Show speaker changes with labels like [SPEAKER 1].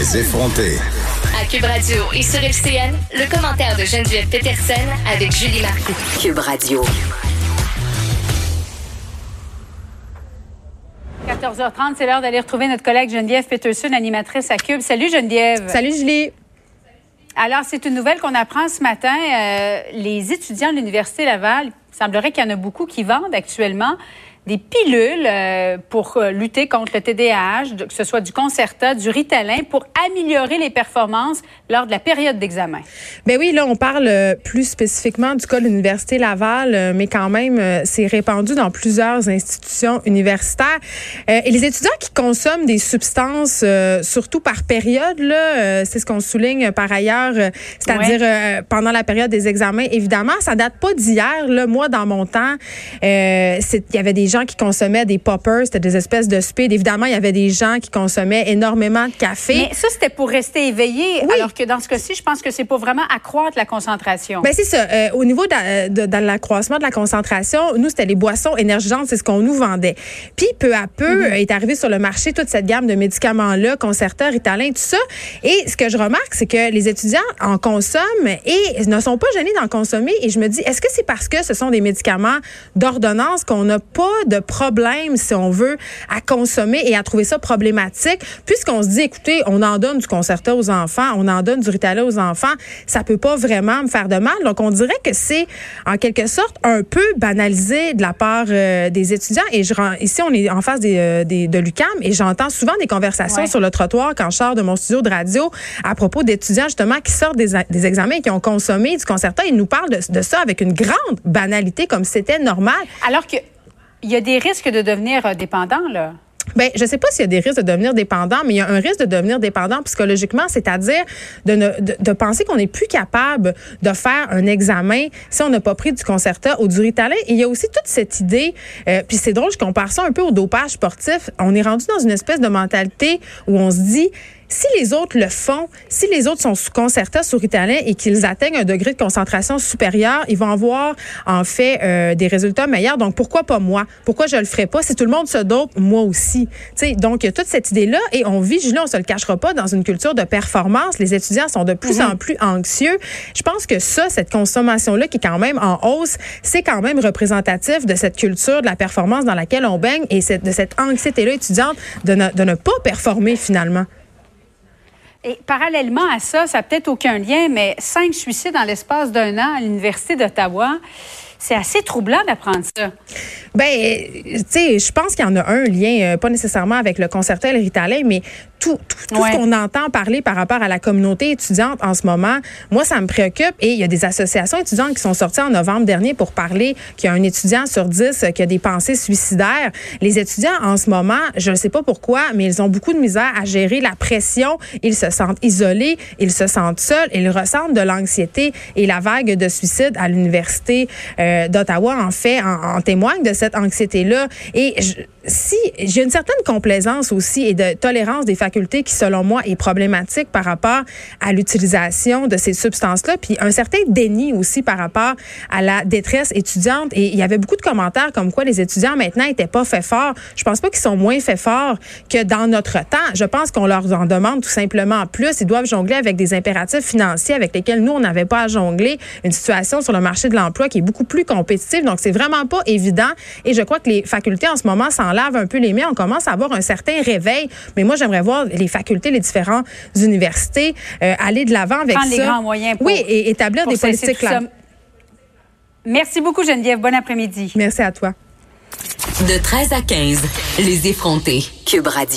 [SPEAKER 1] Les effronter.
[SPEAKER 2] À Cube Radio et sur FCN, le commentaire de Geneviève Peterson avec Julie Marcoux.
[SPEAKER 3] Cube Radio.
[SPEAKER 4] 14h30, c'est l'heure d'aller retrouver notre collègue Geneviève Peterson, animatrice à Cube. Salut Geneviève.
[SPEAKER 5] Salut Julie.
[SPEAKER 4] Alors, c'est une nouvelle qu'on apprend ce matin. Euh, les étudiants de l'Université Laval, il semblerait qu'il y en a beaucoup qui vendent actuellement des pilules euh, pour euh, lutter contre le TDAH, que ce soit du Concerta, du Ritalin, pour améliorer les performances lors de la période d'examen.
[SPEAKER 5] Ben oui, là, on parle euh, plus spécifiquement du cas de l'Université Laval, mais quand même, c'est répandu dans plusieurs institutions universitaires. et les étudiants qui consomment des substances, surtout par période, là, c'est ce qu'on souligne par ailleurs, c'est-à-dire pendant la période des examens, évidemment, ça date pas d'hier. Là, moi, dans mon temps, il y avait des gens qui consommaient des poppers, c'était des espèces de speed. Évidemment, il y avait des gens qui consommaient énormément de café.
[SPEAKER 4] Mais ça, c'était pour rester éveillé, alors que dans ce cas-ci, je pense que c'est pour vraiment accroître la concentration.
[SPEAKER 5] Ben c'est ça. Euh, au niveau de, l'accroissement de la concentration, nous, c'était les boissons énergisantes, c'est ce qu'on nous vendait. Puis, peu à peu, mm-hmm. est arrivé sur le marché toute cette gamme de médicaments-là, Concerta, Ritalin, tout ça. Et ce que je remarque, c'est que les étudiants en consomment et ne sont pas gênés d'en consommer. Et je me dis, est-ce que c'est parce que ce sont des médicaments d'ordonnance qu'on n'a pas de problème, si on veut, à consommer et à trouver ça problématique, puisqu'on se dit, écoutez, on en donne du concerta aux enfants, on en donne du Ritalin aux enfants, ça peut pas vraiment me faire de mal. Donc, on dirait que c'est, en quelque sorte, un peu banalisé de la part euh, des étudiants. Et je, ici, on est en face des, euh, des de l'UCAM et j'entends souvent des conversations sur le trottoir quand je sors de mon studio de radio à propos d'étudiants, justement, qui sortent des, des, examens et qui ont consommé du concerta. Ils nous parlent de, de ça avec une grande banalité, comme c'était normal.
[SPEAKER 4] Alors que il y a des risques de devenir euh, dépendant, là?
[SPEAKER 5] Ben, je sais pas s'il y a des risques de devenir dépendant, mais il y a un risque de devenir dépendant psychologiquement, c'est-à-dire de, de, penser qu'on n'est plus capable de faire un examen si on n'a pas pris du Concerta ou du Ritalin. Il y a aussi toute cette idée, euh, puis c'est drôle, je compare ça un peu au dopage sportif. On est rendu dans une espèce de mentalité où on se dit, si les autres le font, si les autres sont sous concerta, sous Ritalin et qu'ils atteignent un degré de concentration supérieur, ils vont avoir en fait euh, des résultats meilleurs. Donc pourquoi pas moi? Pourquoi je le ferais pas? Si tout le monde se dope, moi aussi. sais, donc il y a toute cette idée là et on vit, Julien, on se le cachera pas, dans une culture de performance. Les étudiants sont de plus en mhm. plus anxieux. Je pense que ça, cette consommation là qui est quand même en hausse, c'est quand même représentatif de cette culture de la performance dans laquelle on baigne et de cette anxiété là étudiante de de ne pas performer finalement.
[SPEAKER 4] Et parallèlement à ça, ça n'a peut-être aucun lien, mais cinq suicides dans l'espace d'un an à l'Université d'Ottawa. C'est assez troublant d'apprendre ça.
[SPEAKER 5] Ben, tu sais, je pense qu'il y en a un lien, euh, pas nécessairement avec le concerto et le Ritalin, mais tout, tout, ce qu'on entend parler par rapport à la communauté étudiante en ce moment, moi, ça me préoccupe. Et il y a des associations étudiantes qui sont sorties en novembre dernier pour parler qu'il y a un étudiant sur dix qui a des pensées suicidaires. Les étudiants, en ce moment, je ne sais pas pourquoi, mais ils ont beaucoup de misère à gérer la pression. Ils se sentent isolés, ils se sentent seuls, ils ressentent de l'anxiété. Et la vague de suicides à l'Université euh, d'Ottawa, en fait, en, en témoigne de cette anxiété-là. Et je, si j'ai une certaine complaisance aussi et de tolérance des facultés qui, selon moi, est problématique par rapport à l'utilisation de ces substances-là, puis un certain déni aussi par rapport à la détresse étudiante. Et il y avait beaucoup de commentaires comme quoi les étudiants maintenant étaient pas faits forts. Je pense pas qu'ils sont moins faits forts que dans notre temps. Je pense qu'on leur en demande tout simplement plus. Ils doivent jongler avec des impératifs financiers avec lesquels nous on n'avait pas à jongler. Une situation sur le marché de l'emploi qui est beaucoup plus compétitive. Donc c'est vraiment pas évident. Et je crois que les facultés en ce moment s'en lave un peu les mains, on commence à avoir un certain réveil. Mais moi, j'aimerais voir les facultés, les différentes universités euh, aller de l'avant avec
[SPEAKER 4] Prendre ça. les grands moyens
[SPEAKER 5] pour, Oui, et établir des politiques là.
[SPEAKER 4] Merci beaucoup, Geneviève. Bon après-midi.
[SPEAKER 5] Merci à toi.
[SPEAKER 3] De 13 à 15, les effrontés. Cube Radio.